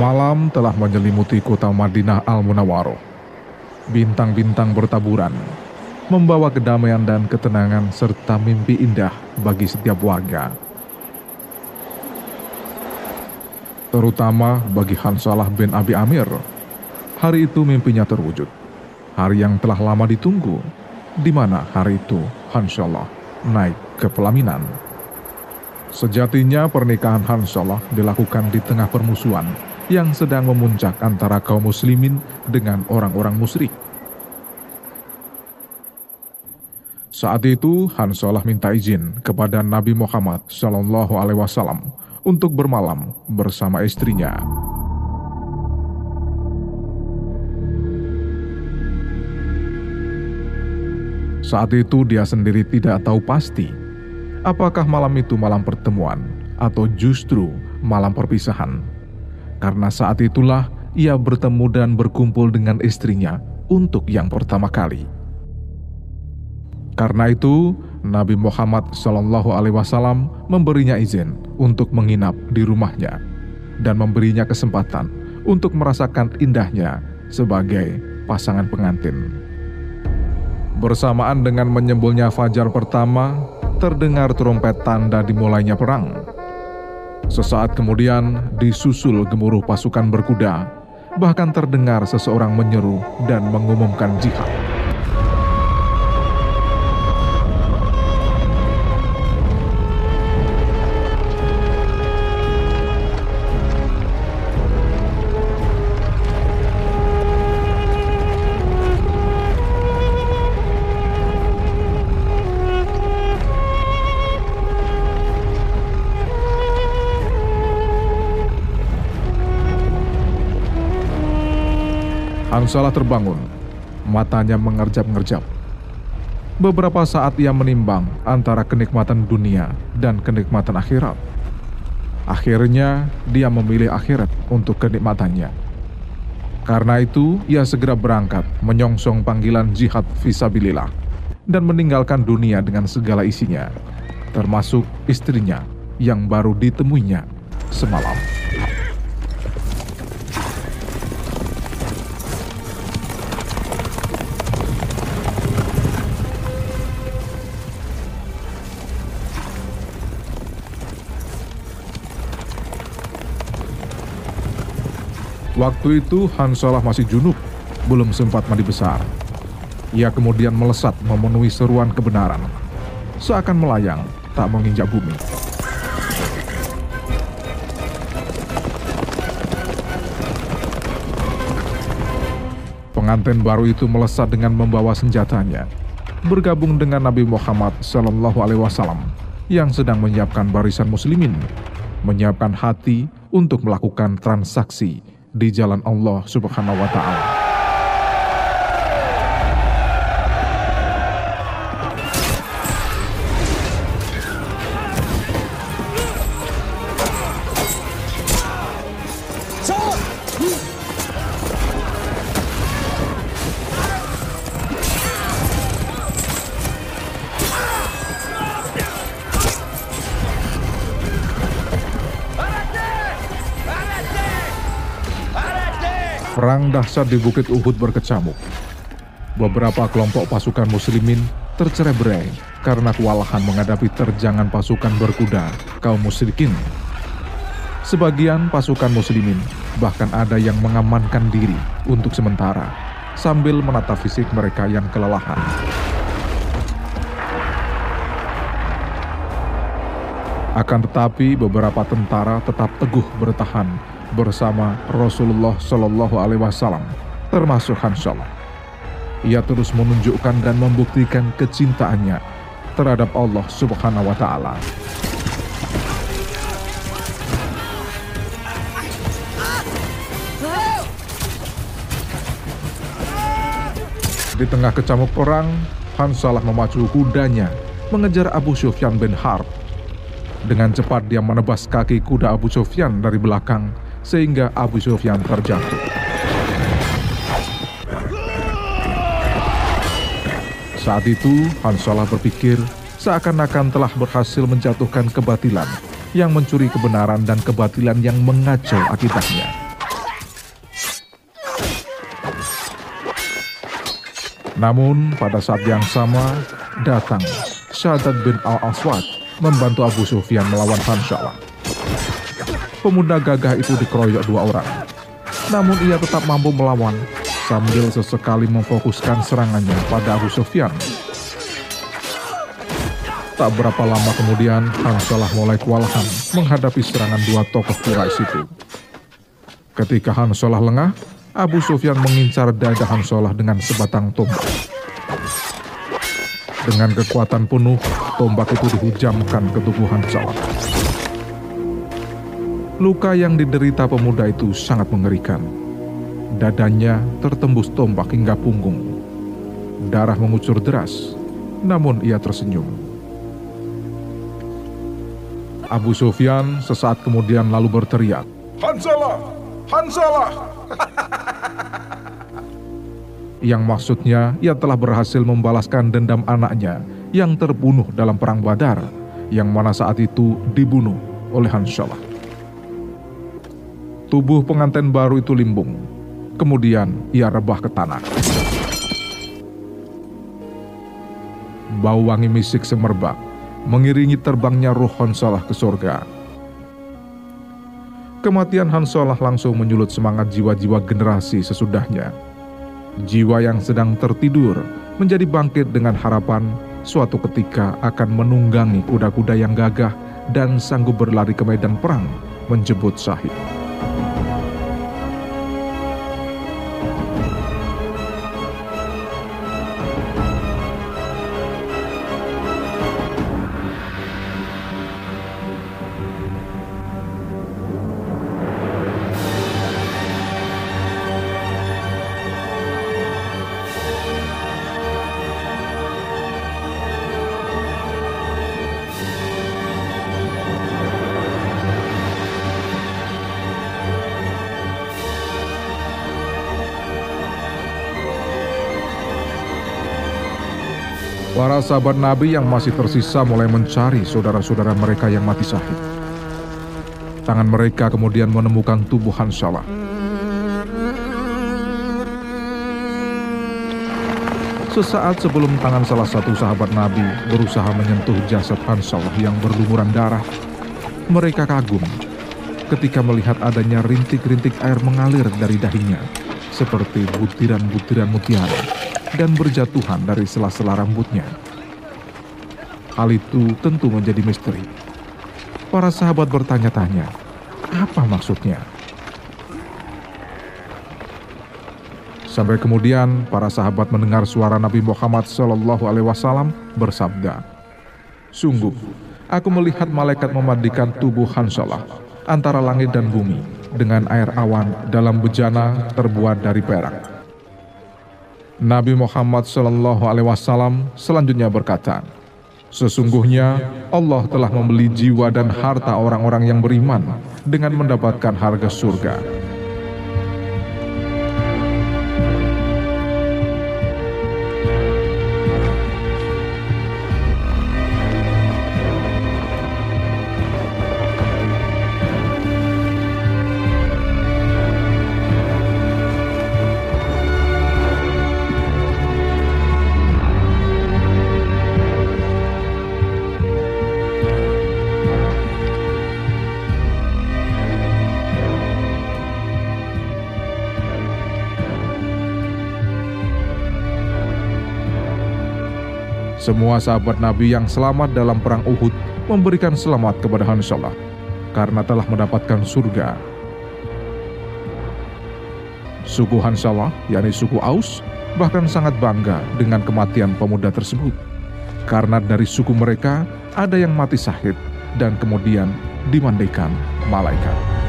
Malam telah menyelimuti kota Madinah Al-Munawwaroh. Bintang-bintang bertaburan, membawa kedamaian dan ketenangan serta mimpi indah bagi setiap warga. Terutama bagi Hansalah bin Abi Amir. Hari itu mimpinya terwujud. Hari yang telah lama ditunggu, di mana hari itu Hansalah naik ke pelaminan. Sejatinya pernikahan Hansalah dilakukan di tengah permusuhan yang sedang memuncak antara kaum muslimin dengan orang-orang musyrik. Saat itu Hansalah minta izin kepada Nabi Muhammad Shallallahu Alaihi Wasallam untuk bermalam bersama istrinya. Saat itu dia sendiri tidak tahu pasti apakah malam itu malam pertemuan atau justru malam perpisahan karena saat itulah ia bertemu dan berkumpul dengan istrinya untuk yang pertama kali. Karena itu, Nabi Muhammad Shallallahu Alaihi Wasallam memberinya izin untuk menginap di rumahnya dan memberinya kesempatan untuk merasakan indahnya sebagai pasangan pengantin. Bersamaan dengan menyembulnya fajar pertama, terdengar trompet tanda dimulainya perang. Sesaat kemudian disusul gemuruh pasukan berkuda, bahkan terdengar seseorang menyeru dan mengumumkan jihad. Hansalah terbangun, matanya mengerjap-ngerjap. Beberapa saat ia menimbang antara kenikmatan dunia dan kenikmatan akhirat. Akhirnya, dia memilih akhirat untuk kenikmatannya. Karena itu, ia segera berangkat menyongsong panggilan jihad visabilillah dan meninggalkan dunia dengan segala isinya, termasuk istrinya yang baru ditemuinya semalam. Waktu itu Hansalah masih junub, belum sempat mandi besar. Ia kemudian melesat memenuhi seruan kebenaran, seakan melayang tak menginjak bumi. Pengantin baru itu melesat dengan membawa senjatanya, bergabung dengan Nabi Muhammad Shallallahu Alaihi Wasallam yang sedang menyiapkan barisan muslimin, menyiapkan hati untuk melakukan transaksi di jalan Allah Subhanahu wa taala. Perang dahsyat di Bukit Uhud berkecamuk. Beberapa kelompok pasukan muslimin tercerai-berai karena kewalahan menghadapi terjangan pasukan berkuda kaum musyrikin. Sebagian pasukan muslimin bahkan ada yang mengamankan diri untuk sementara sambil menata fisik mereka yang kelelahan. Akan tetapi beberapa tentara tetap teguh bertahan bersama Rasulullah Shallallahu Alaihi Wasallam, termasuk Hansalah. Ia terus menunjukkan dan membuktikan kecintaannya terhadap Allah Subhanahu wa Ta'ala. Di tengah kecamuk perang, Hansalah memacu kudanya mengejar Abu Sufyan bin Harb. Dengan cepat dia menebas kaki kuda Abu Sufyan dari belakang sehingga Abu Sufyan terjatuh. Saat itu, Hansalah berpikir seakan-akan telah berhasil menjatuhkan kebatilan yang mencuri kebenaran dan kebatilan yang mengacau akibatnya. Namun, pada saat yang sama, datang Syaddad bin Al-Aswad membantu Abu Sufyan melawan Hansalah. Pemuda gagah itu dikeroyok dua orang. Namun ia tetap mampu melawan sambil sesekali memfokuskan serangannya pada Abu Sufyan. Tak berapa lama kemudian, Hansalah mulai kewalahan menghadapi serangan dua tokoh Quraisy itu. Ketika Hansalah lengah, Abu Sufyan mengincar dada Hansalah dengan sebatang tombak. Dengan kekuatan penuh, tombak itu dihujamkan ke tubuh Hansalah. Luka yang diderita pemuda itu sangat mengerikan. Dadanya tertembus tombak hingga punggung. Darah mengucur deras, namun ia tersenyum. Abu Sufyan sesaat kemudian lalu berteriak, Hansalah! Hansalah! yang maksudnya ia telah berhasil membalaskan dendam anaknya yang terbunuh dalam perang Badar, yang mana saat itu dibunuh oleh Hansalah. Tubuh pengantin baru itu limbung, kemudian ia rebah ke tanah. Bau wangi misik semerbak mengiringi terbangnya ruh Hansalah ke surga. Kematian Hansalah langsung menyulut semangat jiwa-jiwa generasi sesudahnya. Jiwa yang sedang tertidur menjadi bangkit dengan harapan suatu ketika akan menunggangi kuda-kuda yang gagah dan sanggup berlari ke medan perang menjemput syahid. Para sahabat Nabi yang masih tersisa mulai mencari saudara-saudara mereka yang mati syahid. Tangan mereka kemudian menemukan tubuh Hansalah. Sesaat sebelum tangan salah satu sahabat Nabi berusaha menyentuh jasad Hansalah yang berlumuran darah, mereka kagum ketika melihat adanya rintik-rintik air mengalir dari dahinya, seperti butiran-butiran mutiara dan berjatuhan dari sela-sela rambutnya. Hal itu tentu menjadi misteri. Para sahabat bertanya-tanya, apa maksudnya? Sampai kemudian para sahabat mendengar suara Nabi Muhammad Shallallahu Alaihi Wasallam bersabda, Sungguh, aku melihat malaikat memandikan tubuh Hansalah antara langit dan bumi dengan air awan dalam bejana terbuat dari perak. Nabi Muhammad Shallallahu Alaihi Wasallam selanjutnya berkata, Sesungguhnya Allah telah membeli jiwa dan harta orang-orang yang beriman dengan mendapatkan harga surga. Semua sahabat Nabi yang selamat dalam perang Uhud memberikan selamat kepada Hansalah karena telah mendapatkan surga. Suku Hansalah, yakni suku Aus, bahkan sangat bangga dengan kematian pemuda tersebut. Karena dari suku mereka ada yang mati syahid dan kemudian dimandikan malaikat.